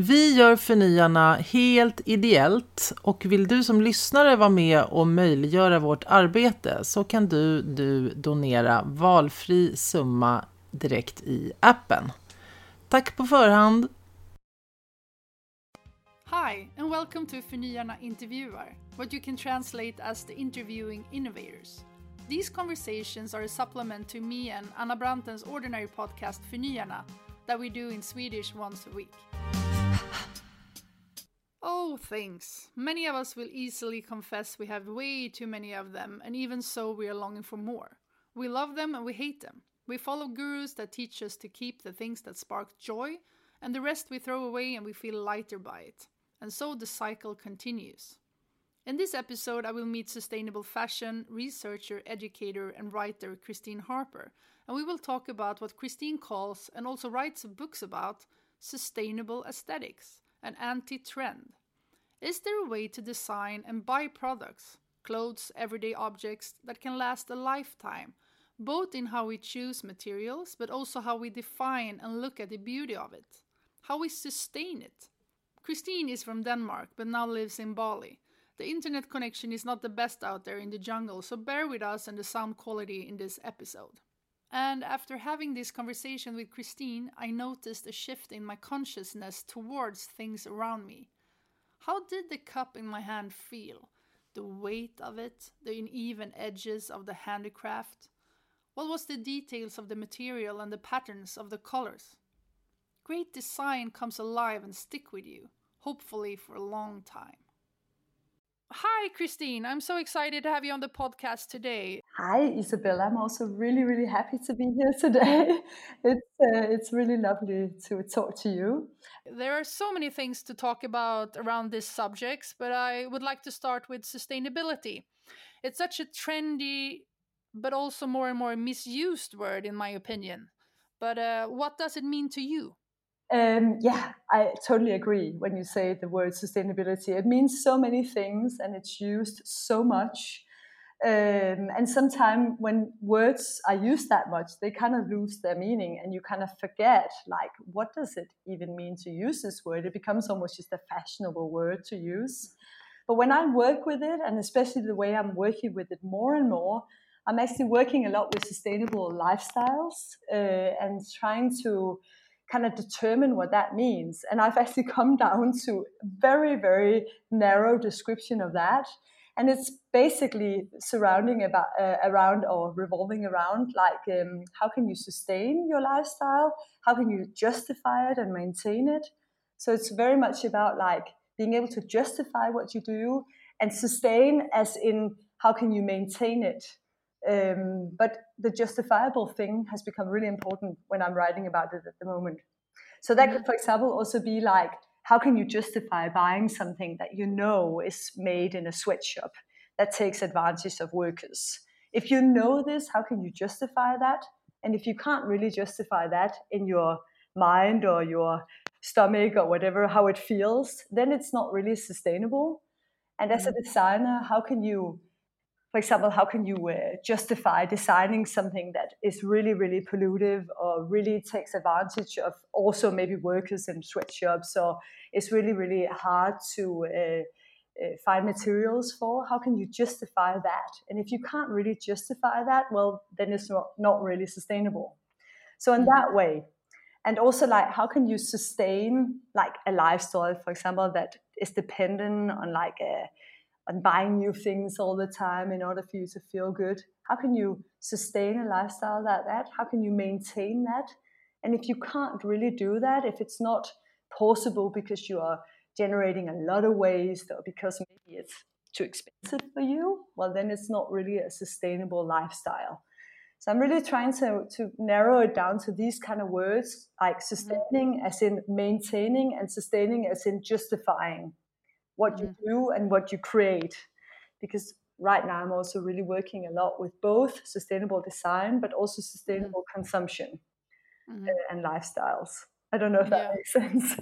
Vi gör Förnyarna helt ideellt och vill du som lyssnare vara med och möjliggöra vårt arbete så kan du, du donera valfri summa direkt i appen. Tack på förhand! Hi, and welcome to Förnyarna intervjuar, what you can translate as the interviewing innovators. These conversations are a supplement to me and Anna Brantens ordinary podcast Förnyarna that we do in Swedish once a week. Oh, things. Many of us will easily confess we have way too many of them, and even so, we are longing for more. We love them and we hate them. We follow gurus that teach us to keep the things that spark joy, and the rest we throw away and we feel lighter by it. And so the cycle continues. In this episode, I will meet sustainable fashion researcher, educator, and writer Kristine Harper, and we will talk about what Kristine calls and also writes books about sustainable aesthetics an anti trend? Is there a way to design and buy products, clothes, everyday objects that can last a lifetime, both in how we choose materials, but also how we define and look at the beauty of it, how we sustain it? Kristine is from Denmark, but now lives in Bali. The internet connection is not the best out there in the jungle, so bear with us and the sound quality in this episode. And after having this conversation with Kristine, I noticed a shift in my consciousness towards things around me. How did the cup in my hand feel? The weight of it, the uneven edges of the handicraft? What was the details of the material and the patterns of the colors? Great design comes alive and stick with you, hopefully for a long time. Hi, Kristine. I'm so excited to have you on the podcast today. Hi, Isabella. I'm also really, really happy to be here today. It's uh, it's really lovely to talk to you. There are so many things to talk about around this subject, but I would like to start with sustainability. It's such a trendy, but also more and more misused word, in my opinion. But uh, what does it mean to you? Um, yeah, I totally agree when you say the word sustainability. It means so many things and it's used so much. Um, and sometimes when words are used that much, they kind of lose their meaning and you kind of forget, like, what does it even mean to use this word? It becomes almost just a fashionable word to use. But when I work with it, and especially the way I'm working with it more and more, I'm actually working a lot with sustainable lifestyles uh, and trying to kind of determine what that means. And I've actually come down to very, very narrow description of that. And it's basically surrounding about uh, around or revolving around like um, how can you sustain your lifestyle? How can you justify it and maintain it? So it's very much about like being able to justify what you do and sustain as in how can you maintain it um, but the justifiable thing has become really important when I'm writing about it at the moment. So that could, mm-hmm. for example, also be like, how can you justify buying something that you know is made in a sweatshop that takes advantage of workers? If you know this, how can you justify that? And if you can't really justify that in your mind or your stomach or whatever, how it feels, then it's not really sustainable. And as a mm-hmm. designer, how can you for example, how can you uh, justify designing something that is really, really pollutive or really takes advantage of also maybe workers in sweatshops or it's really, really hard to uh, uh, find materials for? How can you justify that? And if you can't really justify that, well, then it's not, not really sustainable. So, in mm-hmm. that way, and also like how can you sustain like a lifestyle for example that is dependent on like a and buying new things all the time in order for you to feel good? How can you sustain a lifestyle like that? How can you maintain that? And if you can't really do that, if it's not possible because you are generating a lot of waste or because maybe it's too expensive for you, well, then it's not really a sustainable lifestyle. So I'm really trying to, to narrow it down to these kind of words like mm-hmm. sustaining as in maintaining and sustaining as in justifying what mm-hmm. you do and what you create. Because right now I'm also really working a lot with both sustainable design but also sustainable mm-hmm. consumption mm-hmm. and lifestyles. I don't know if that yeah. makes sense.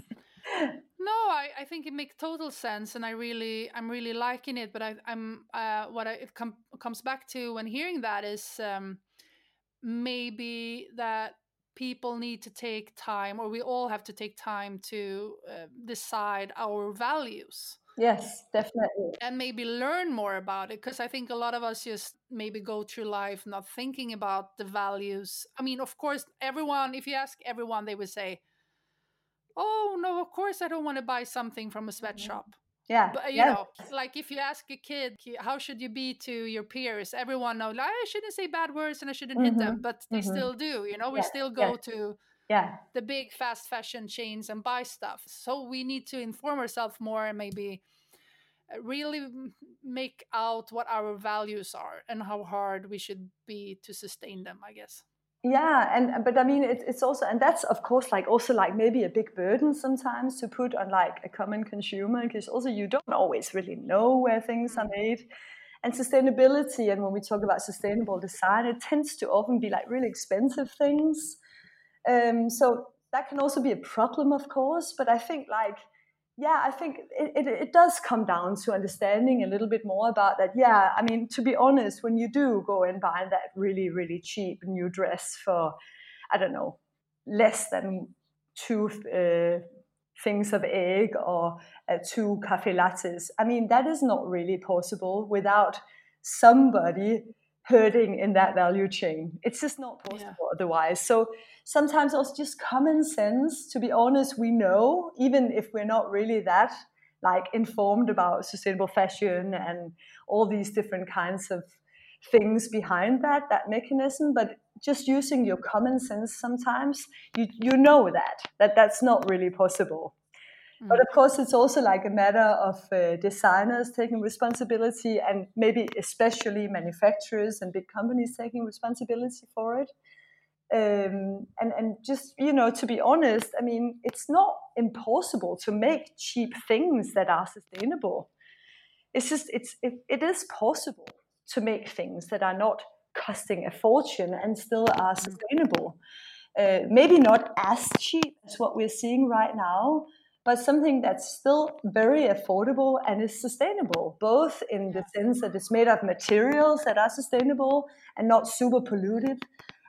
no, I, I think it makes total sense, and I really I'm really liking it. But I, am uh, what I, it com- comes back to when hearing that is um, maybe that people need to take time, or we all have to take time to uh, decide our values. Yes, definitely. And maybe learn more about it. Because I think a lot of us just maybe go through life not thinking about the values. I mean, of course, everyone, if you ask everyone, they would say, Oh, no, of course I don't want to buy something from a sweatshop. Yeah. But you yeah. know, like if you ask a kid, how should you be to your peers? Everyone knows, like, I shouldn't say bad words and I shouldn't hit them, Mhm, but they mhm. still do. You know, we Yeah, still yeah. go to Yeah. the big fast fashion chains and buy stuff. So we need to inform ourselves more and maybe uh, really make out what our values are and how hard we should be to sustain them. I guess. Yeah, and but I mean, it, it's also, and that's of course like also like maybe a big burden sometimes to put on like a common consumer because also you don't always really know where things are made. And sustainability, and when we talk about sustainable design, it tends to often be like really expensive things. Um, so that can also be a problem, of course. But I think like yeah, I think it, it, it, does come down to understanding a little bit more about that. Yeah, I mean, to be honest, when you do go and buy that really, really cheap new dress for, I don't know, less than two uh, things of egg or uh, two cafe lattes, I mean, that is not really possible without somebody hurting in that value chain. It's just not possible yeah. otherwise. So sometimes also just common sense, to be honest, we know, even if we're not really that like informed about sustainable fashion and all these different kinds of things behind that, that mechanism, but just using your common sense sometimes, you, you know that, that that's not really possible. Mm. But of course, it's also like a matter of uh, designers taking responsibility and maybe especially manufacturers and big companies taking responsibility for it. Um, and, and just, you know, to be honest, I mean, it's not impossible to make cheap things that are sustainable. It's just, it's, it, it is possible to make things that are not costing a fortune and still are sustainable. Uh, maybe not as cheap as what we're seeing right now, but something that's still very affordable and is sustainable, both in the sense that it's made of materials that are sustainable and not super polluted,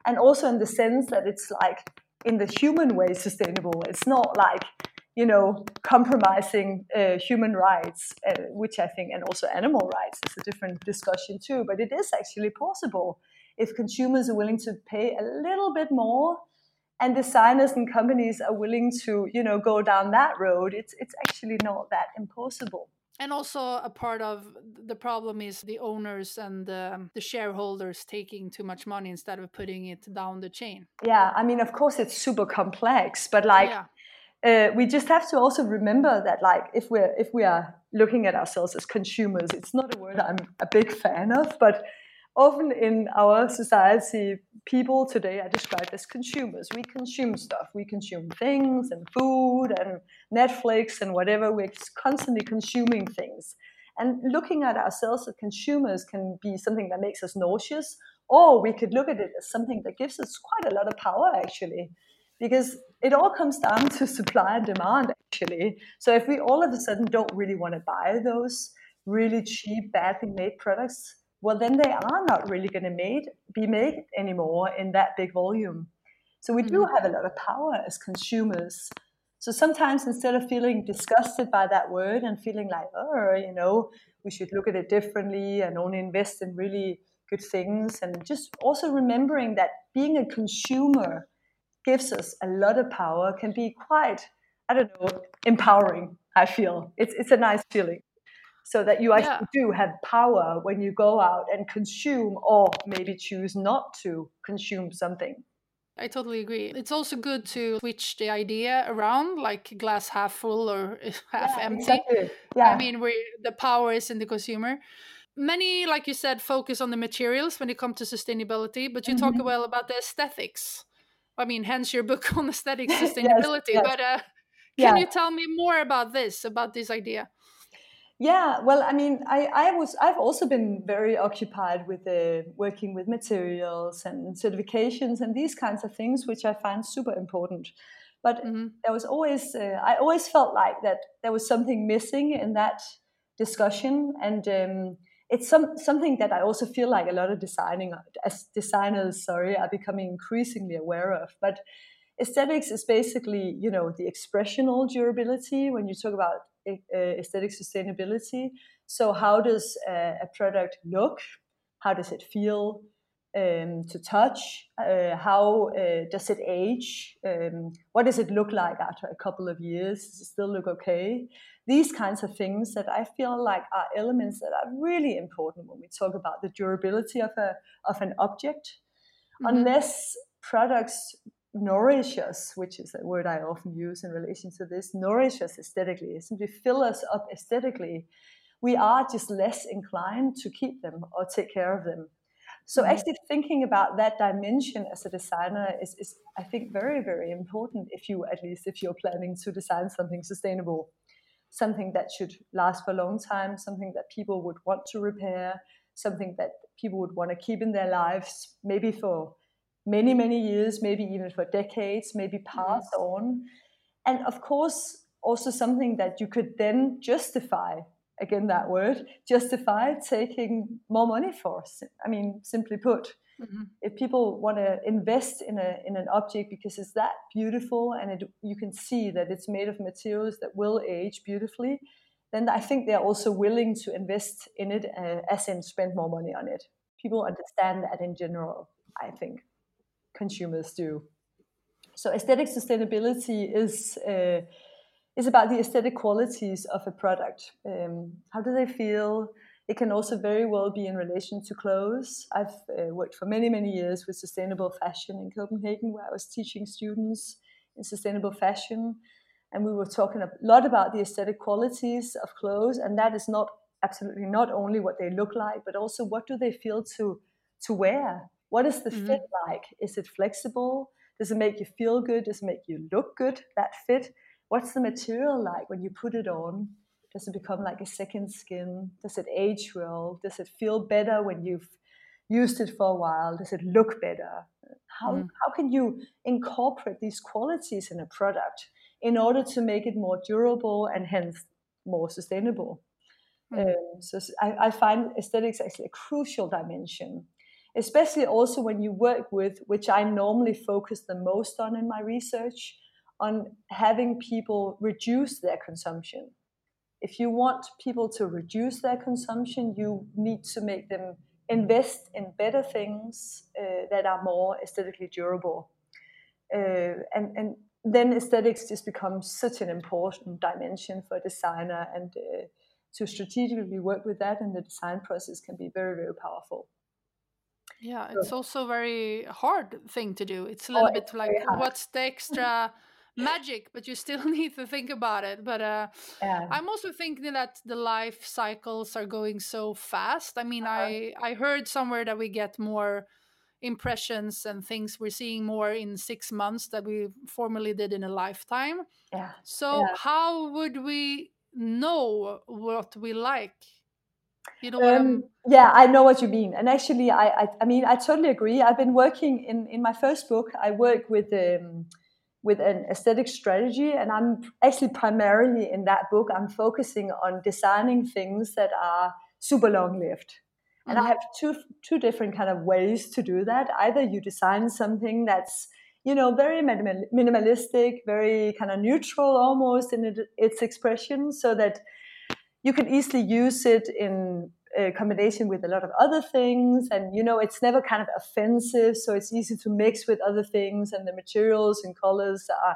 and also in the sense that it's like in the human way sustainable. It's not like you know compromising uh, human rights, uh, which I think, and also animal rights is a different discussion too. But it is actually possible if consumers are willing to pay a little bit more and designers and companies are willing to you know go down that road it's it's actually not that impossible and also a part of the problem is the owners and the, the, shareholders taking too much money instead of putting it down the chain yeah i mean of course it's super complex but like yeah. uh, we just have to also remember that like if we're if we are looking at ourselves as consumers it's not a word i'm a big fan of but often in our society, people today are described as consumers. We consume stuff. We consume things and food and Netflix and whatever. We're constantly consuming things. And looking at ourselves as consumers can be something that makes us nauseous, or we could look at it as something that gives us quite a lot of power, actually. Because it all comes down to supply and demand, actually. So if we all of a sudden don't really want to buy those really cheap, badly made products, well, then they are not really going to made, be made anymore in that big volume. So we do mm-hmm. have a lot of power as consumers. So sometimes instead of feeling disgusted by that word and feeling like, oh, you know, we should look at it differently and only invest in really good things, and just also remembering that being a consumer gives us a lot of power, can be quite, I don't know, empowering. I feel it's it's a nice feeling so that you actually yeah. do have power when you go out and consume or maybe choose not to consume something. I totally agree. It's also good to switch the idea around, like glass half full or half yeah, empty. Exactly. Yeah. I mean, where the power is in the consumer. Many, like you said, focus on the materials when it comes to sustainability, but you mm-hmm. talk well about the aesthetics. I mean, hence your book on aesthetic sustainability. yes, yes. But uh, can yeah. you tell me more about this, about this idea? Yeah, well, I mean, I, I was I've also been very occupied with uh, working with materials and certifications and these kinds of things, which I find super important. But mm-hmm. there was always uh, I always felt like that there was something missing in that discussion, and um, it's some something that I also feel like a lot of designing as designers, sorry, are becoming increasingly aware of. But aesthetics is basically, you know, the expressional durability when you talk about aesthetic sustainability. So, how does a product look? How does it feel um, to touch? Uh, how uh, does it age? Um, what does it look like after a couple of years? Does it still look okay? These kinds of things that I feel like are elements that are really important when we talk about the durability of a of an object. Mm-hmm. Unless products nourish us, which is a word I often use in relation to this, nourish us aesthetically, simply fill us up aesthetically, we are just less inclined to keep them or take care of them. So mm-hmm. actually thinking about that dimension as a designer is, is, I think, very, very important if you, at least if you're planning to design something sustainable, something that should last for a long time, something that people would want to repair, something that people would want to keep in their lives, maybe for many, many years, maybe even for decades, maybe pass mm-hmm. on. And of course, also something that you could then justify again that word justify taking more money for i mean simply put mm-hmm. if people want to invest in a in an object because it's that beautiful and it, you can see that it's made of materials that will age beautifully then i think they're also willing to invest in it uh, as in spend more money on it people understand that in general i think consumers do. So aesthetic sustainability is uh, is about the aesthetic qualities of a product. Um, how do they feel? It can also very well be in relation to clothes. I've uh, worked for many many years with sustainable fashion in Copenhagen, where I was teaching students in sustainable fashion, and we were talking a lot about the aesthetic qualities of clothes, and that is not absolutely not only what they look like, but also what do they feel to to wear what is the mm-hmm. fit like? Is it flexible? Does it make you feel good? Does it make you look good? That fit? What's the material like when you put it on? Does it become like a second skin? Does it age well? Does it feel better when you've used it for a while? Does it look better? How, mm. how can you incorporate these qualities in a product in order to make it more durable and hence more sustainable? Mm. Um, so I, I, find aesthetics actually a crucial dimension especially also when you work with, which I normally focus the most on in my research, on having people reduce their consumption. If you want people to reduce their consumption, you need to make them invest in better things uh, that are more aesthetically durable. Uh, and, and then aesthetics just becomes such an important dimension for a designer, and uh, to strategically work with that in the design process can be very, very powerful. Yeah, it's also a very hard thing to do. It's a little oh, bit like what's the extra magic, but you still need to think about it. But uh, yeah. I'm also thinking that the life cycles are going so fast. I mean, uh-huh. I I heard somewhere that we get more impressions and things we're seeing more in six months that we formerly did in a lifetime. Yeah. So yeah. how would we know what we like you know um, yeah i know what you mean and actually I, I, I mean i totally agree i've been working in in my first book i work with um with an aesthetic strategy and i'm actually primarily in that book i'm focusing on designing things that are super long lived mm-hmm. and i mm-hmm. have two two different kind of ways to do that either you design something that's you know very minimalistic very kind of neutral almost in it, its expression so that you can easily use it in a combination with a lot of other things and you know it's never kind of offensive so it's easy to mix with other things and the materials and colors are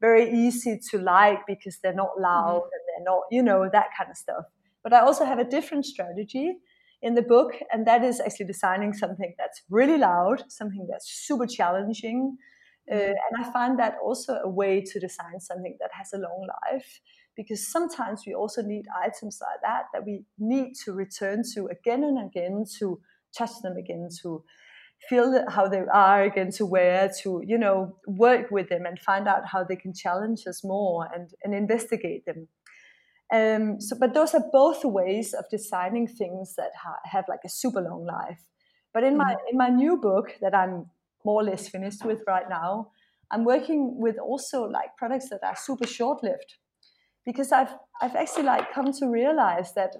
very easy to like because they're not loud mm-hmm. and they're not you know that kind of stuff but i also have a different strategy in the book and that is actually designing something that's really loud something that's super challenging uh, mm-hmm. and i find that also a way to design something that has a long life because sometimes we also need items like that that we need to return to again and again to touch them again to feel how they are again to wear to you know work with them and find out how they can challenge us more and, and investigate them. Um, so but those are both ways of designing things that ha- have like a super long life. But in my mm-hmm. in my new book that i'm more or less finished with right now i'm working with also like products that are super short lived because I've I've actually like come to realize that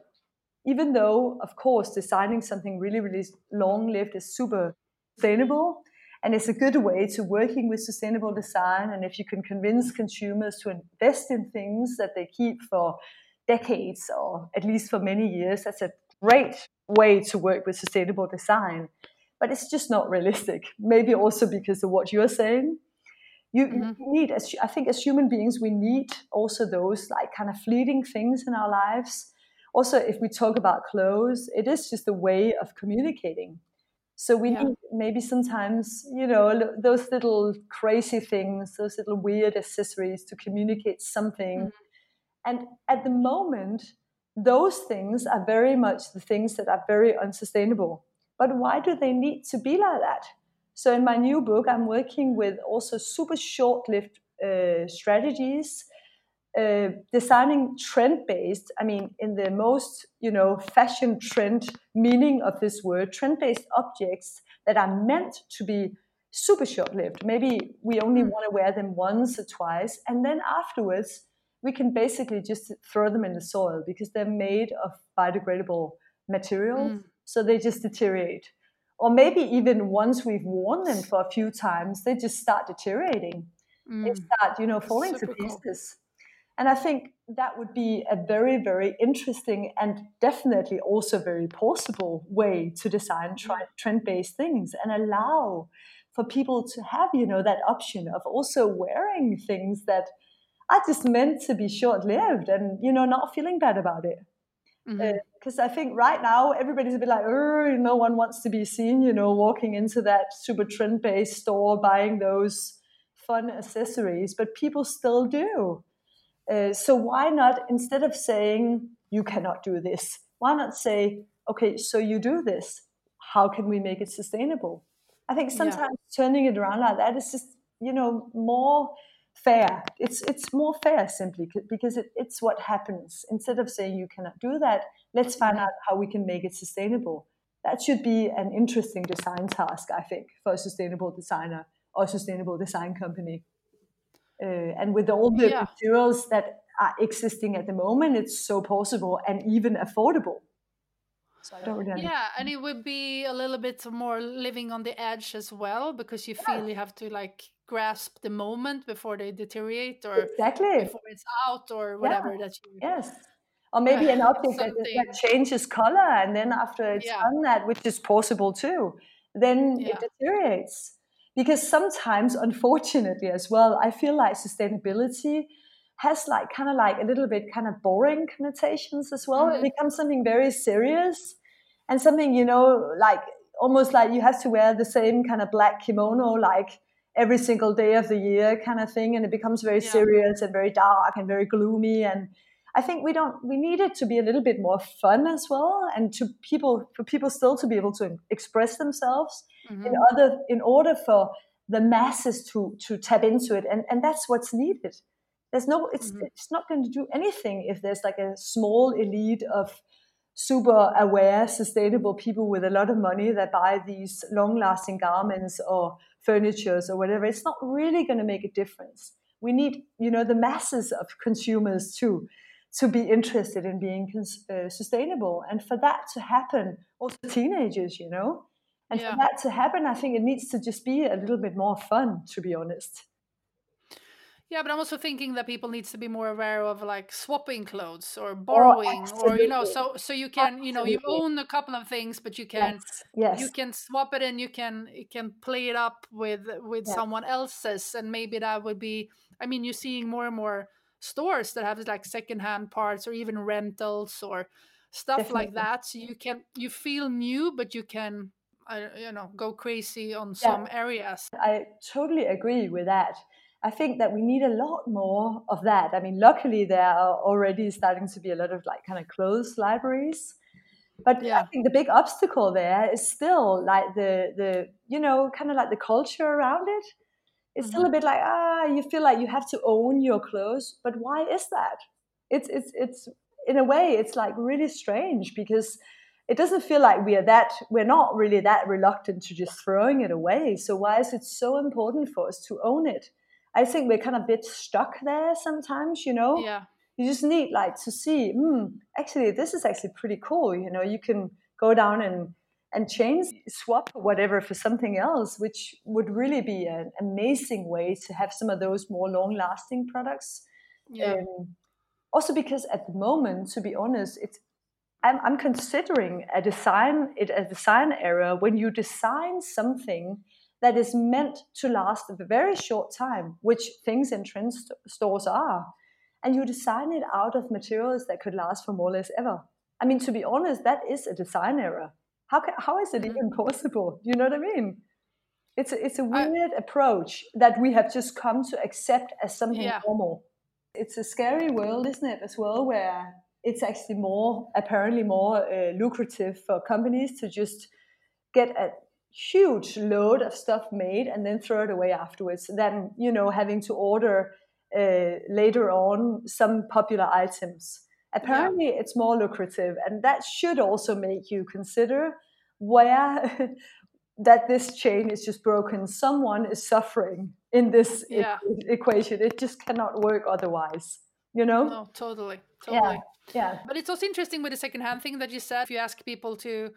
even though, of course, designing something really, really long lived is super sustainable. And it's a good way to working with sustainable design. And if you can convince consumers to invest in things that they keep for decades or at least for many years, that's a great way to work with sustainable design. But it's just not realistic. Maybe also because of what you're saying. You, mm-hmm. you need, as I think, as human beings, we need also those like kind of fleeting things in our lives. Also, if we talk about clothes, it is just a way of communicating. So we yeah. need maybe sometimes, you know, those little crazy things, those little weird accessories to communicate something. Mm-hmm. And at the moment, those things are very much the things that are very unsustainable. But why do they need to be like that? So in my new book, I'm working with also super short-lived uh, strategies, uh, designing trend-based. I mean, in the most you know fashion trend meaning of this word, trend-based objects that are meant to be super short-lived. Maybe we only mm. want to wear them once or twice, and then afterwards we can basically just throw them in the soil because they're made of biodegradable materials, mm. so they just deteriorate or maybe even once we've worn them for a few times, they just start deteriorating. Mm. They start, you know, falling to pieces. Cool. And I think that would be a very, very interesting and definitely also very possible way to design mm. trend-based things and allow for people to have, you know, that option of also wearing things that are just meant to be short-lived and, you know, not feeling bad about it. Mm-hmm. uh, I think right now everybody's a bit like, no one wants to be seen, you know, walking into that super trend based store buying those fun accessories, but people still do. Uh, so why not, instead of saying, you cannot do this, why not say, okay, so you do this. How can we make it sustainable? I think sometimes yeah. turning it around like that is just, you know, more fair. It's it's more fair simply because it, it's what happens. Instead of saying you cannot do that, let's find out how we can make it sustainable. That should be an interesting design task, I think, for a sustainable designer or sustainable design company. Uh, and with all the yeah. materials that are existing at the moment, it's so possible and even affordable. So I don't really yeah, and it would be a little bit more living on the edge as well because you feel yeah. you have to like grasp the moment before they deteriorate or exactly before it's out or whatever yeah. that you yes or maybe an object that, that, changes color and then after it's yeah. done that which is possible too then yeah. it deteriorates because sometimes unfortunately as well i feel like sustainability has like kind of like a little bit kind of boring connotations as well mm-hmm. it becomes something very serious and something you know like almost like you have to wear the same kind of black kimono like every single day of the year kind of thing and it becomes very yeah. serious and very dark and very gloomy and i think we don't we need it to be a little bit more fun as well and to people for people still to be able to express themselves mm-hmm. in other in order for the masses to to tap into it and and that's what's needed there's no it's mm-hmm. it's not going to do anything if there's like a small elite of super aware sustainable people with a lot of money that buy these long lasting garments or furnitures or whatever, it's not really going to make a difference. We need, you know, the masses of consumers too to be interested in being uh, sustainable, and for that to happen, also teenagers, you know, and yeah. for that to happen, I think it needs to just be a little bit more fun, to be honest. Yeah, but I'm also thinking that people needs to be more aware of like swapping clothes or oh, borrowing oh, or you know so so you can you know you own a couple of things but you can yes, yes. you can swap it and you can you can play it up with with yes. someone else's and maybe that would be I mean you're seeing more and more stores that have like secondhand parts or even rentals or stuff Definitely. like that so you can you feel new but you can uh, you know go crazy on yeah. some areas. I totally agree with that I think that we need a lot more of that. I mean, luckily there are already starting to be a lot of like kind of closed libraries. But yeah. I think the big obstacle there is still like the the you know kind of like the culture around it. It's mm-hmm. still a bit like ah, you feel like you have to own your clothes. But why is that? It's it's it's in a way it's like really strange because it doesn't feel like we are that we're not really that reluctant to just throwing it away. So why is it so important for us to own it? I think we're kind of a bit stuck there sometimes, you know? Yeah. you just need like to see hmm actually this is actually pretty cool you know you can go down and and change swap whatever for something else which would really be an amazing way to have some of those more long lasting products Yeah. um, also because at the moment to be honest it's I'm, I'm considering a design it a design error when you design something that is meant to last a very short time which things in trend st- stores are. And you design it out of materials that could last for more or less ever. I mean to be honest that is a design error. How, can, how is it Mhm. even possible? You know what i mean? It's a, it's a I- weird approach that we have just come to accept as something Yeah. normal. It's a scary world isn't it as well where it's actually more apparently more uh, lucrative for companies to just get a huge load of stuff made and then throw it away afterwards. Than you know having to order uh, later on some popular items. Apparently it's more lucrative and that should also make you consider where that this chain is just broken. Someone is suffering in this e- equation. It just cannot work otherwise you know? No, totally, Yeah. totally. yeah. But it's also interesting with the secondhand thing that you said. If you ask people to,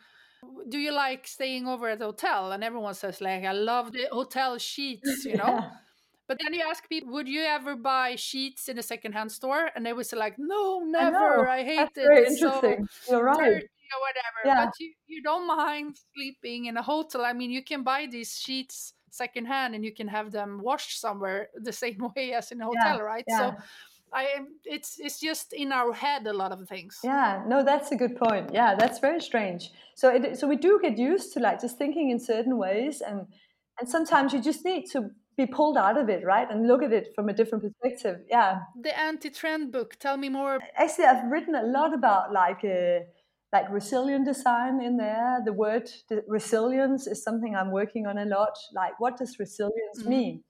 do you like staying over at the hotel? And everyone says like, I love the hotel sheets, you know. Yeah. But then you ask people, would you ever buy sheets in a secondhand store? And they would say like, no, never. know. I, hate That's it. very It's so. You're right. dirty or whatever. Yeah. But you, you don't mind sleeping in a hotel. I mean, you can buy these sheets secondhand and you can have them washed somewhere the same way as in a Yeah, hotel, right? yeah. So I am it's it's just in our head a lot of things. Yeah, no, that's a good point. Yeah, that's very strange. So it, so we do get used to like just thinking in certain ways, and and sometimes you just need to be pulled out of it, right, and look at it from a different perspective. Yeah, The anti-trend book. Tell me more. actually, I've written a lot about like uh, like resilient design in there. The word resilience is something I'm working on a lot. Like, what does resilience Mhm. mean?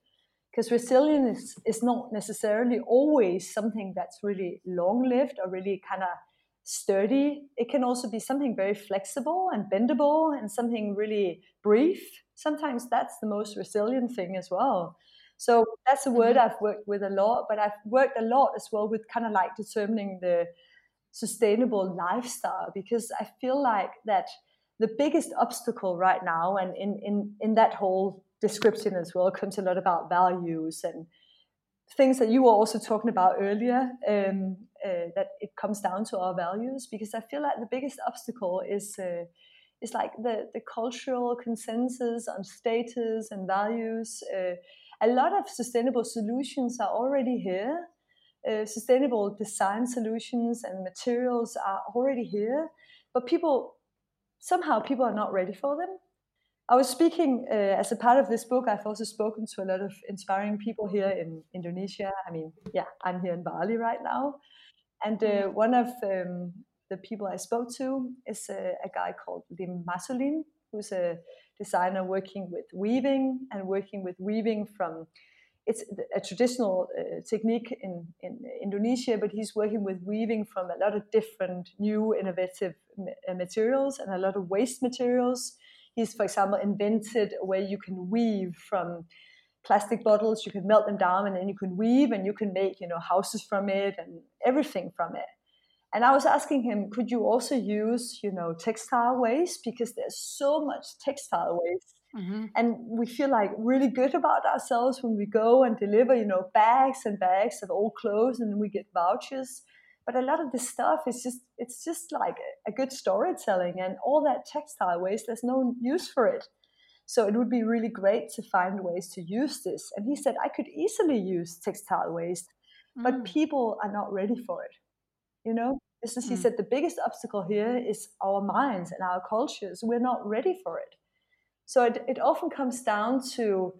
Because resilience is, not necessarily always something that's really long lived or really kind of sturdy. It can also be something very flexible and bendable and something really brief. Sometimes that's the most resilient thing as well. So that's a word mm-hmm. I've worked with a lot, but I've worked a lot as well with kind of like determining the sustainable lifestyle because I feel like that the biggest obstacle right now and in, in, in that whole description as well comes a lot about values and things that you were also talking about earlier um, uh, that it comes down to our values because I feel like the biggest obstacle is uh, is like the, the cultural consensus on status and values. Uh, a lot of sustainable solutions are already here. Uh, sustainable design solutions and materials are already here, but people somehow people are not ready for them. I was speaking uh, as a part of this book. I've also spoken to a lot of inspiring people here in Indonesia. I mean, yeah, I'm here in Bali right now, and uh, one of um, the people I spoke to is a, a guy called Lim Masulin, who's a designer working with weaving and working with weaving from it's a traditional uh, technique in, in Indonesia, but he's working with weaving from a lot of different new innovative materials and a lot of waste materials. He's, for example, invented a way you can weave from plastic bottles, you can melt them down and then you can weave and you can make, you know, houses from it and everything from it. And I was asking him, could you also use, you know, textile waste? Because there's so much textile waste Mm-hmm. and we feel like really good about ourselves when we go and deliver you know bags and bags of old clothes and we get vouchers but a lot of this stuff is just it's just like a, good storytelling and all that textile waste there's no use for it. So it would be really great to find ways to use this. And he said i could easily use textile waste but Mm. people are not ready for it. You know? This is he Mm. said the biggest obstacle here is our minds and our cultures. We're not ready for it. So it, it often comes down to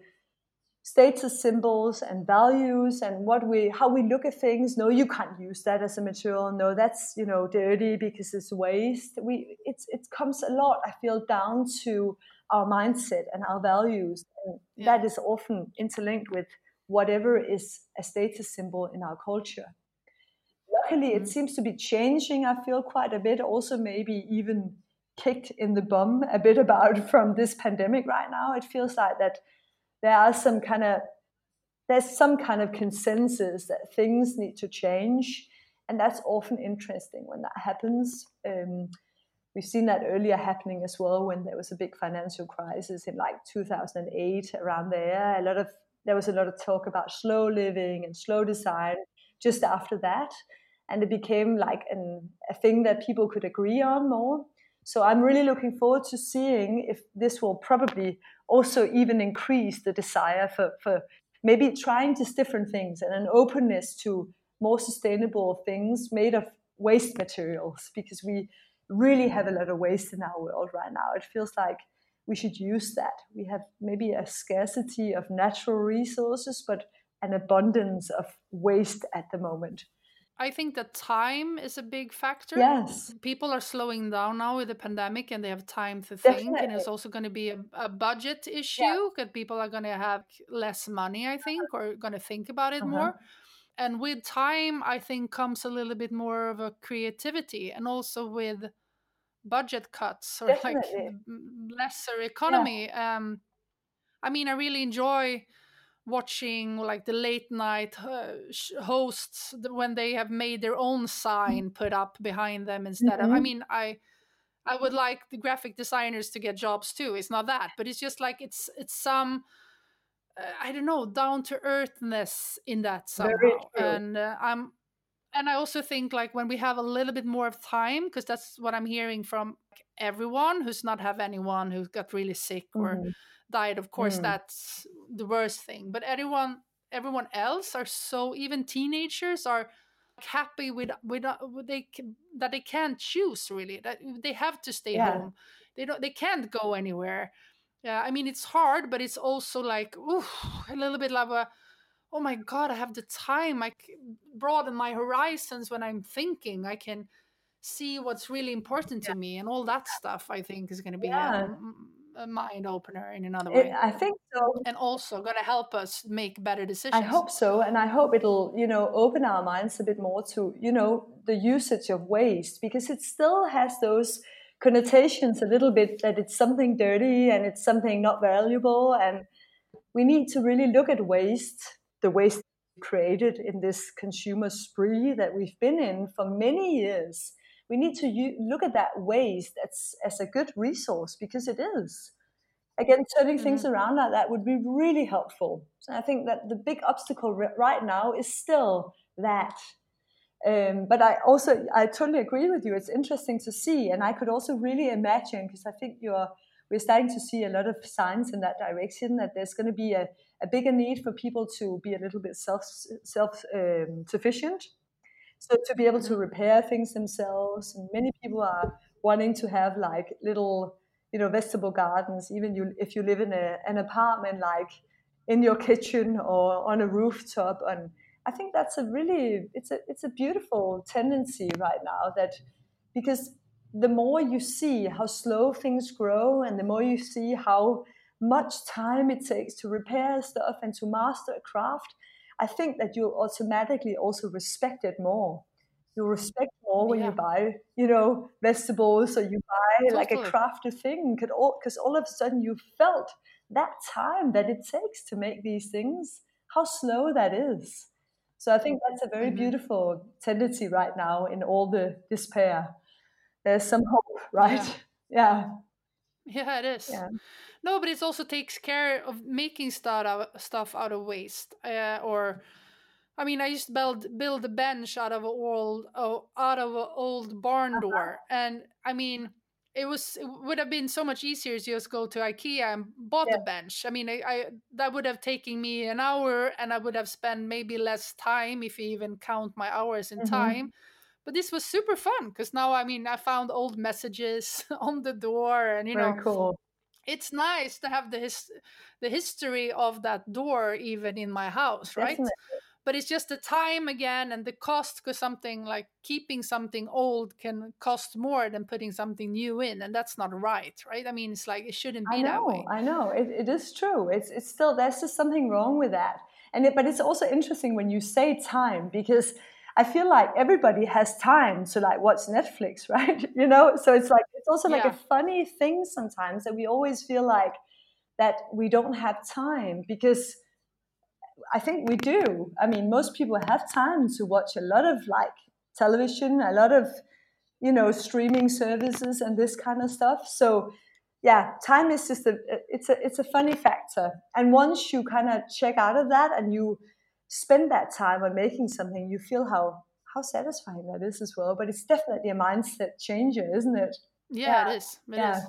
status symbols and values and what we how we look at things. No you can't use that as a material. No that's you know dirty because it's waste. We it's it comes a lot i feel down to our mindset and our values. And Yeah. that is often interlinked with whatever is a status symbol in our culture. Luckily it Mhm. seems to be changing i feel quite a bit also maybe even kicked in the bum a bit about from this pandemic right now. It feels like that there are some kind of there's some kind of consensus that things need to change and that's often interesting when that happens. Um, we've seen that earlier happening as well when there was a big financial crisis in like 2008 around there. A lot of there was a lot of talk about slow living and slow design just after that, and it became like an, a thing that people could agree on more. So I'm really looking forward to seeing if this will probably also even increase the desire for, for maybe trying just different things and an openness to more sustainable things made of waste materials because we really have a lot of waste in our world right now. It feels like we should use that. We have maybe a scarcity of natural resources, but an abundance of waste at the moment. I think that time is a big factor. Yes. People are slowing down now with the pandemic and they have time to think. And it's also going to be a, a budget issue because yeah. people are going to have less money, I think, or going to think about it uh-huh. more. And with time, I think comes a little bit more of a creativity and also with budget cuts or Definitely. like lesser economy. Yeah. Um, I mean, I really enjoy watching like the late night uh, hosts when they have made their own sign put up behind them instead mm-hmm. of i mm-hmm. mean i i would like the graphic designers to get jobs too it's not that but it's just like it's it's some uh, i don't know down to earthness in that somehow and uh, i'm and i also think like when we have a little bit more of time because that's what i'm hearing from everyone who's not have anyone who got really sick or mm-hmm died of course mm. that's the worst thing but everyone everyone else are so even teenagers are happy with with, uh, they that they can't choose really that they have to stay yeah. home they don't they can't go anywhere yeah i mean it's hard but it's also like ooh, a little bit like a oh my god i have the time i broaden my horizons when i'm thinking i can see what's really important yeah. to me and all that stuff i think is going to be yeah. um, a mind opener in another way. I think so. And also going to help us make better decisions. I hope so. And I hope it'll, you know, open our minds a bit more to, you know, the usage of waste because it still has those connotations a little bit that it's something dirty and it's something not valuable. And we need to really look at waste, the waste created in this consumer spree that we've been in for many years we need to u- look at that waste as, as a good resource because it is. Again, turning mm-hmm. things around like that would be really helpful. So I think that the big obstacle r- right now is still that. Um, but I also I totally agree with you. It's interesting to see, and I could also really imagine because I think you're we're starting to see a lot of signs in that direction that there's going to be a, a bigger need for people to be a little bit self self um, sufficient so to be able to repair things themselves, many people are wanting to have like little, you know, vegetable gardens. Even you, if you live in a, an apartment, like in your kitchen or on a rooftop, and I think that's a really, it's a, it's a beautiful tendency right now that because the more you see how slow things grow, and the more you see how much time it takes to repair stuff and to master a craft, I think that you'll automatically also respect it more. You'll respect more when yeah. you buy, you know, vegetables or you buy totally. like a crafted thing because all, all of a sudden you felt that time that it takes to make these things, how slow that is. So I think that's a very mm-hmm. beautiful tendency right now in all the despair. There's some hope, right? Yeah. Yeah, yeah it is. Yeah. No, but it also takes care of making stuff out, stuff out of waste. Uh, or, I mean, I used to build build a bench out of a old oh, out of an old barn uh-huh. door, and I mean, it was it would have been so much easier to just go to IKEA and bought yeah. a bench. I mean, I, I, that would have taken me an hour, and I would have spent maybe less time if you even count my hours in mm-hmm. time. But this was super fun because now I mean I found old messages on the door, and you Very know, cool it's nice to have the his, the history of that door even in my house right? Definitely. but it's just the time again and the cost because something like keeping something old can cost more than putting something new in and that's not right right? I mean it's like it shouldn't be I know, that way. I know. It, it is true. It's, it's still there's just something wrong with that. And it, but it's also interesting when you say time because I feel like everybody has time to like watch Netflix, right? you know, so it's like it's also like yeah. a funny thing sometimes that we always feel like that we don't have time because I think we do. I mean, most people have time to watch a lot of like television, a lot of you know streaming services and this kind of stuff. So yeah, time is just a it's a it's a funny factor. And once you kind of check out of that and you spend that time on making something, you feel how how satisfying that is as well. But it's definitely a mindset changer, isn't it? Yeah, yeah. it is. It yeah. Is.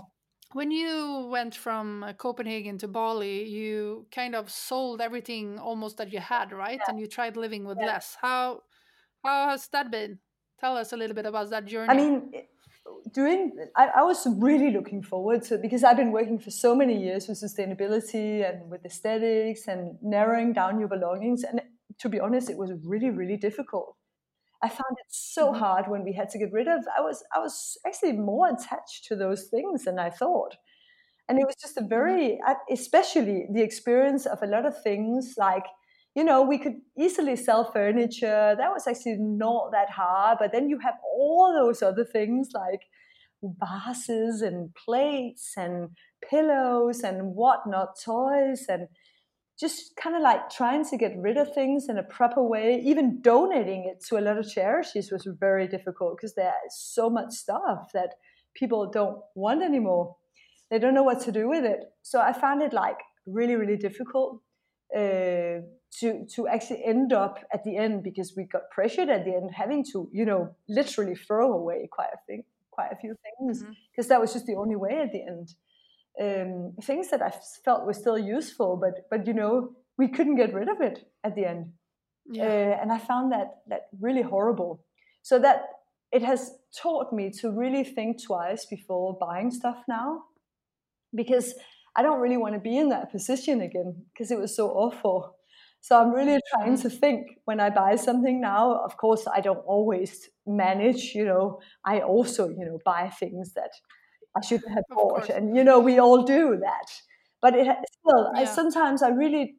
When you went from uh, Copenhagen to Bali, you kind of sold everything almost that you had, right? Yeah. And you tried living with less. How how has that been? Tell us a little bit about that journey. I mean, doing I, I, was really looking forward to because I've been working for so many years with sustainability and with aesthetics and narrowing down your belongings and to be honest it was really really difficult I found it so mm-hmm. hard when we had to get rid of I was I was actually more attached to those things than I thought and it was just a mm-hmm. very especially the experience of a lot of things like you know, we could easily sell furniture. That was actually not that hard. But then you have all those other things like vases and plates and pillows and whatnot, toys, and just kind of like trying to get rid of things in a proper way. Even donating it to a lot of charities was very difficult because there is so much stuff that people don't want anymore. They don't know what to do with it. So I found it like really, really difficult. Uh, to to actually end up at the end because we got pressured at the end having to you know literally throw away quite a thing quite a few things because mm-hmm. that was just the only way at the end um, things that I felt were still useful but but you know we couldn't get rid of it at the end yeah. uh, and I found that that really horrible so that it has taught me to really think twice before buying stuff now because I don't really want to be in that position again because it was so awful so I'm really trying to think when I buy something now. Of course, I don't always manage, you know, I also, you know, buy things that I shouldn't have bought. And, you know, we all do that. But it still, yeah. I, sometimes I really,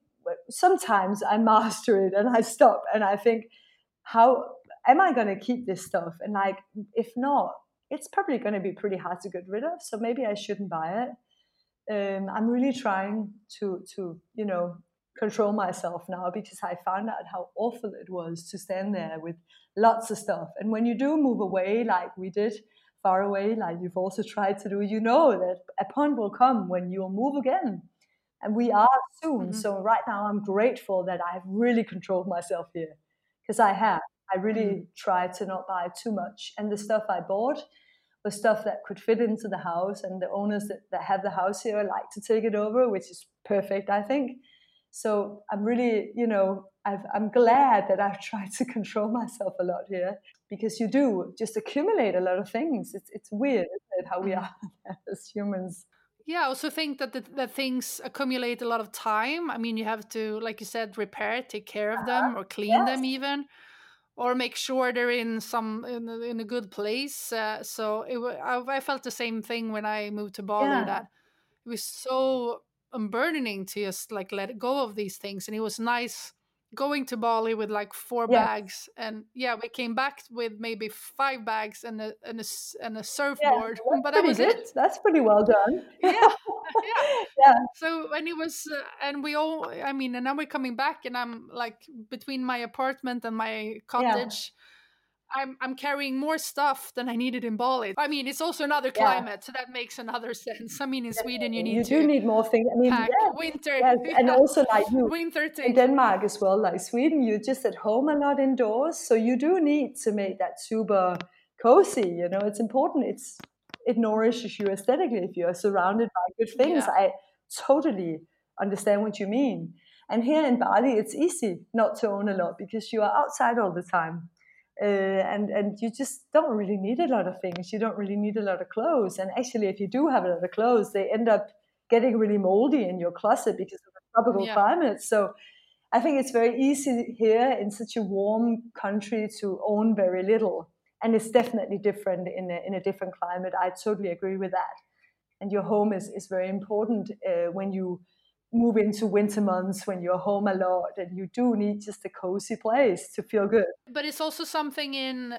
sometimes I master it and I stop and I think, how am I going to keep this stuff? And like, if not, it's probably going to be pretty hard to get rid of. So maybe I shouldn't buy it. Um, I'm really trying to, to, you know, control myself now because I found out how awful it was to stand there with lots of stuff. And when you do move away, like we did, far away, like you've also tried to do, you know that a point will come when you'll move again. And we are soon. Mm-hmm. So right now, I'm grateful that I've really controlled myself here because I have. I really mm-hmm. tried to not buy too much. And the stuff I bought was stuff that could fit into the house. And the owners that, that have the house here like to take it over, which is perfect, I think. So I'm really, you know, i am glad that I've tried to control myself a lot here because you do just accumulate a lot of things. It's it's weird it, how we mm. are as humans. Yeah, I also think that the, that things accumulate a lot of time. I mean, you have to, like you said, repair, take care of them, or clean yes. them even, or make sure they're in some in a, in a good place. Uh, so it, I, I, felt the same thing when I moved to Bali. Yeah. That it was so unburdening to just like let go of these things and it was nice going to Bali with like four yes. bags, and yeah, we came back with maybe five bags and a and a, and a surfboard. Yeah, but that was good. it. That's pretty well done. yeah, yeah, yeah. So and it was, uh, and we all. I mean, and now we're coming back, and I'm like between my apartment and my cottage. Yeah I'm I'm carrying more stuff than I needed in Bali. I mean, it's also another climate, yeah. so that makes another sense. I mean, in yeah, Sweden, you need you to do need more things. I mean, pack winter, yes. and also like you, winter things. in Denmark as well. Like Sweden, you're just at home a lot indoors, so you do need to make that super cozy. You know, it's important. It's it nourishes you aesthetically if you are surrounded by good things. Yeah. I totally understand what you mean. And here in Bali, it's easy not to own a lot because you are outside all the time uh, and and you just don't really need a lot of things. You don't really need a lot of clothes. And actually, if you do have a lot of clothes, they end up getting really moldy in your closet because of the tropical yeah. climate. So I think it's very easy here in such a warm country to own very little. And it's definitely different in a, in a different climate. I totally agree with that. And your home is, is very important uh, when you move into winter months when you're home a lot and you do need just a cozy place to feel good. But it's also something in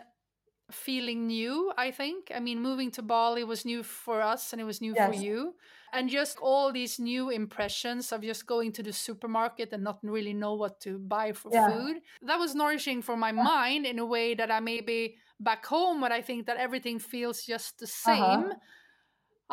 feeling new, I think. I mean, moving to Bali was new for us and it was new Yes. for you. And just all these new impressions of just going to the supermarket and not really know what to buy for Yeah. food. That was nourishing for my mind in a way that I maybe back home when I think that everything feels just the same. Uh-huh.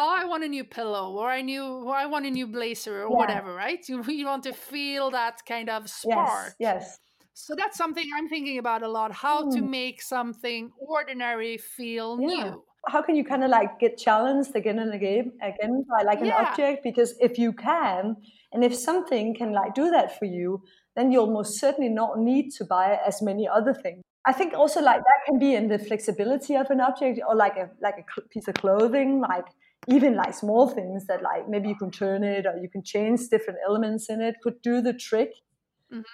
Oh, I want a new pillow, or I knew, or I want a new blazer, or Yeah. whatever, right? You really want to feel that kind of spark. Yes, yes. So that's something I'm thinking about a lot how to Mm. make something ordinary feel Yeah. new. How can you kind of like get challenged again and again, again by like an Yeah. object? Because if you can, and if something can like do that for you, then you'll most certainly not need to buy as many other things. I think also like that can be in the flexibility of an object, or like a like a piece of clothing, like even like small things that like maybe you can turn it or you can change different elements in it could do the trick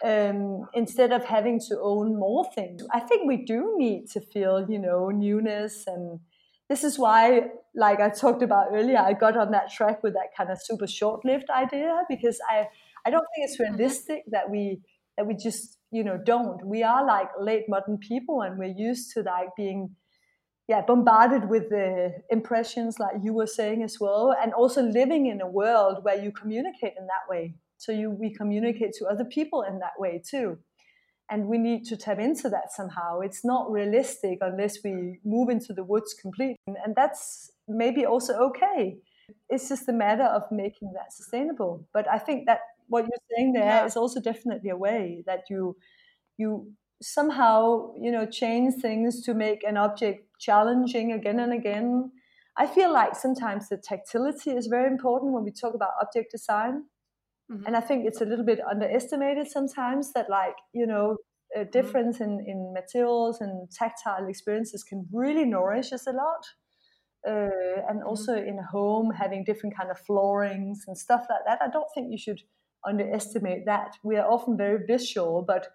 um, instead of having to own more things. I think we do need to feel, you know, newness. And this is why, like I talked about earlier, I got on that track with that kind of super short lived idea because I, I don't think it's realistic that we that we just you know don't we are like late modern people and we're used to like being yeah bombarded with the impressions like you were saying as well and also living in a world where you communicate in that way. So you we communicate to other people in that way too. And we need to tap into that somehow. It's not realistic unless we move into the woods completely. And that's maybe also okay. It's just a matter of making that sustainable. But i think that what you're saying there is Yeah. also definitely a way that you you somehow you know change things to make an object challenging again and again. I feel like sometimes the tactility is very important when we talk about object design. Mhm. and i think it's a little bit underestimated sometimes that like you know a difference in, in materials and tactile experiences can really nourish us a lot. Uh, and also in a home having different kind of floorings and stuff like that. I don't think you should underestimate that. We are often very visual but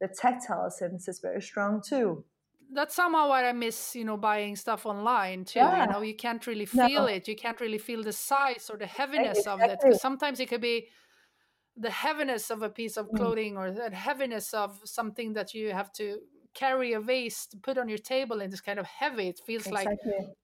the tactile sense is very strong too That's somehow what I miss, you know, buying stuff online too. Yeah. You know, you can't really No. feel it. You can't really feel the size or the heaviness of it. Because sometimes it could be the heaviness of a piece of Mm. clothing or the heaviness of something that you have to carry a vase to put on your table and it's kind of heavy. It feels like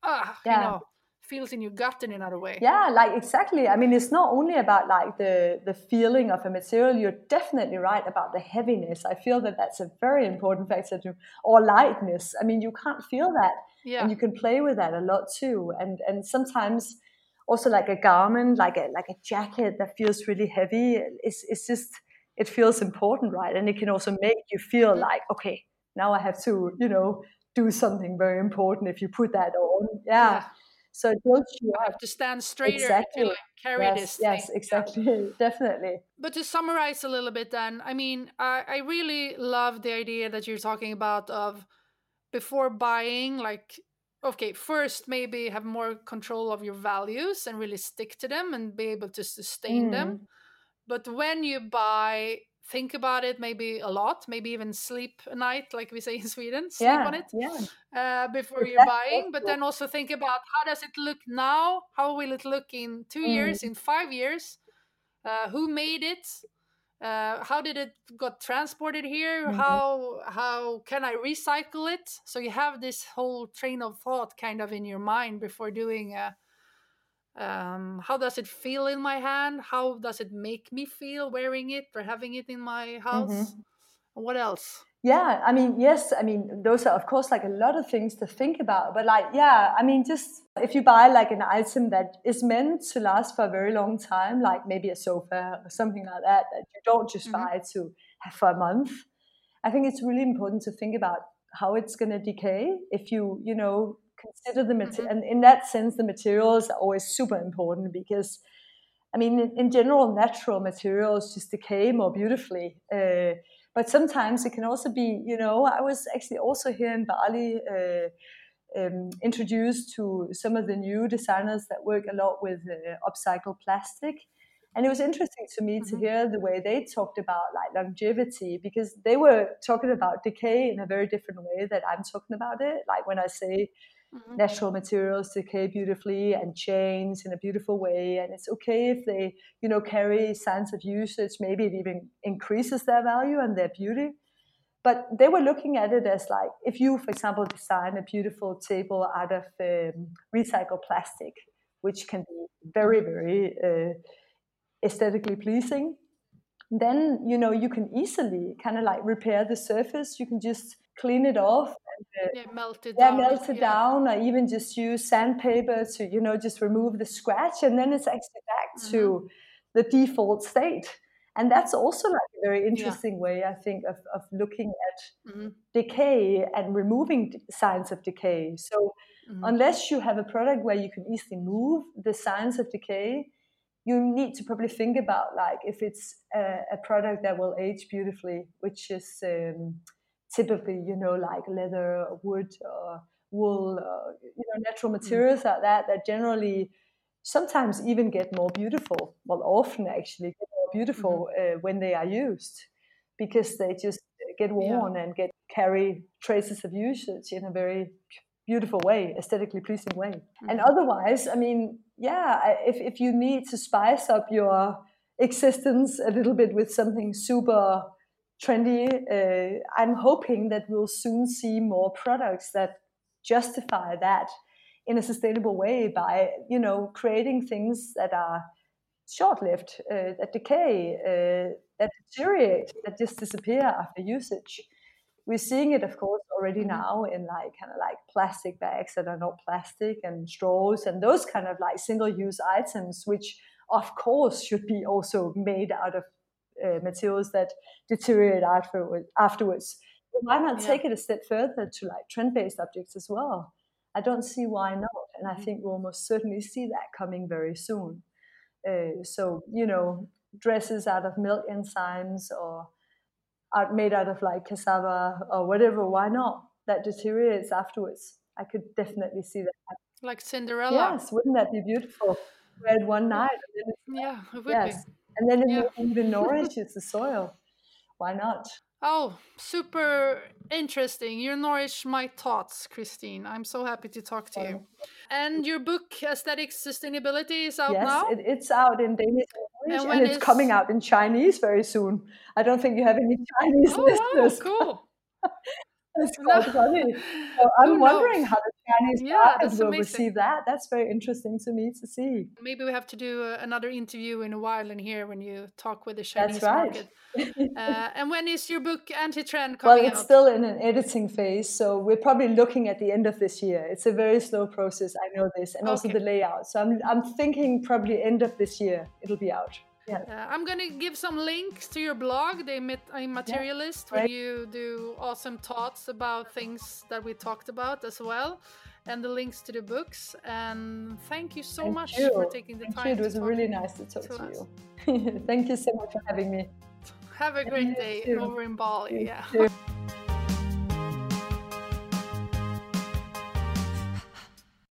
ah, Yeah. you know, feels in your gut in another way. yeah like exactly i mean it's not only about like the the feeling of a material you're definitely right about the heaviness i feel that that's a very important factor to or lightness i mean you can't feel that Yeah. and you can play with that a lot too and and sometimes also like a garment like a like a jacket that feels really heavy it's, it's just it feels important right and it can also make you feel Mhm. like okay now i have to you know do something very important if you put that on yeah, Yeah. So it builds you have to stand straighter Exactly. to like carry yes this yes thing. Yeah. exactly definitely But to summarize a little bit, then, I mean, I, I really love the idea that you're talking about of before buying, like, okay, first maybe have more control of your values and really stick to them and be able to sustain them. Mm. But when you buy, think about it maybe a lot, maybe even sleep a night, like we say in Sweden, sleep yeah on it yeah uh, before you're buying. But then also think about how does it look now? How will it look in two Mm. years, in five years? Uh, who made it? Uh, how did it got transported here? Mhm. How how can I recycle it? So you have this whole train of thought kind of in your mind before doing a. Um, how does it feel in my hand? How does it make me feel wearing it or having it in my house? What else? Yeah, I mean, yes, I mean, those are, of course, like a lot of things to think about. But, like, yeah, I mean, just if you buy like an item that is meant to last for a very long time, like maybe a sofa or something like that, that you don't just Mhm. buy to have for a month, I think it's really important to think about how it's going to decay if you, you know, consider the material. And in that sense, the materials are always super important because I mean, in, in general, natural materials just decay more beautifully. Uh, but sometimes it can also be, you know, I was actually also here in Bali uh, um, introduced to some of the new designers that work a lot with uh, upcycled plastic. And it was interesting to me to Mhm. hear the way they talked about like longevity because they were talking about decay in a very different way that I'm talking about it. Like when I say Mhm. natural materials decay beautifully and change in a beautiful way and it's okay if they you know carry signs of usage maybe it even increases their value and their beauty but they were looking at it as like if you, for example, design a beautiful table out of um, recycled plastic, which can be very, very uh, aesthetically pleasing, then you know you can easily kind of like repair the surface. You can just clean it off and uh, yeah, melt it yeah, down. melt it yeah. down, or even just use sandpaper to you know just remove the scratch, and then it's actually back mm-hmm. to the default state. And that's also like a very interesting yeah. way, I think, of, of looking at mm-hmm. decay and removing signs of decay. So, mm-hmm. unless you have a product where you can easily move the signs of decay, you need to probably think about like if it's a, a product that will age beautifully, which is um, typically, you know, like leather, or wood, or wool, or, you know, natural mm. materials mm-hmm. like that, that generally sometimes even get more beautiful. Well, often actually get more beautiful mm-hmm. uh, when they are used because they just get worn yeah. and get carry traces of usage in a very beautiful way, aesthetically pleasing way. Mm-hmm. And otherwise, I mean, yeah, if, if you need to spice up your existence a little bit with something super trendy, uh, I'm hoping that we'll soon see more products that justify that in a sustainable way by you know creating things that are short-lived, uh, that decay, uh, that deteriorate, that just disappear after usage. We're seeing it, of course, already mm-hmm. now in like kind of like plastic bags that are not plastic and straws and those kind of like single-use items, which of course should be also made out of uh, materials that deteriorate afterwards. afterwards. But why not yeah. take it a step further to like trend-based objects as well? I don't see why not. And I mm-hmm. think we'll most certainly see that coming very soon. Uh, so, you know, dresses out of milk enzymes or Uh, made out of like cassava or whatever, why not? That deteriorates afterwards. I could definitely see that. Like Cinderella. Yes, wouldn't that be beautiful? Red one night. yeah, it would yes. be. And then it yeah. even nourishes the soil. Why not? Oh, super interesting. You nourish my thoughts, Kristine. I'm so happy to talk to you. And your book, Aesthetic Sustainability, is out yes, now? It, it's out in Danish and, and it's coming out in Chinese very soon. I don't think you have any oh, Chinese oh, listeners. Wow, cool. That's quite funny. So I'm wondering how the Chinese yeah, market will amazing. receive that. That's very interesting to me to see. Maybe we have to do uh, another interview in a while in here when you talk with the Chinese right. market. uh, and when is your book Anti-Trend coming Well, it's out? still in an editing phase, so we're probably looking at the end of this year. It's a very slow process. I know this, and okay. also the layout. So I'm I'm thinking probably end of this year it'll be out. Yeah. Uh, I'm gonna give some links to your blog, the Materialist, yeah, where you do awesome thoughts about things that we talked about as well, and the links to the books. And thank you so thank much you. for taking the thank time. You. It was really nice to talk to, to you. thank you so much for having me. Have a great day over in Bali. Yeah.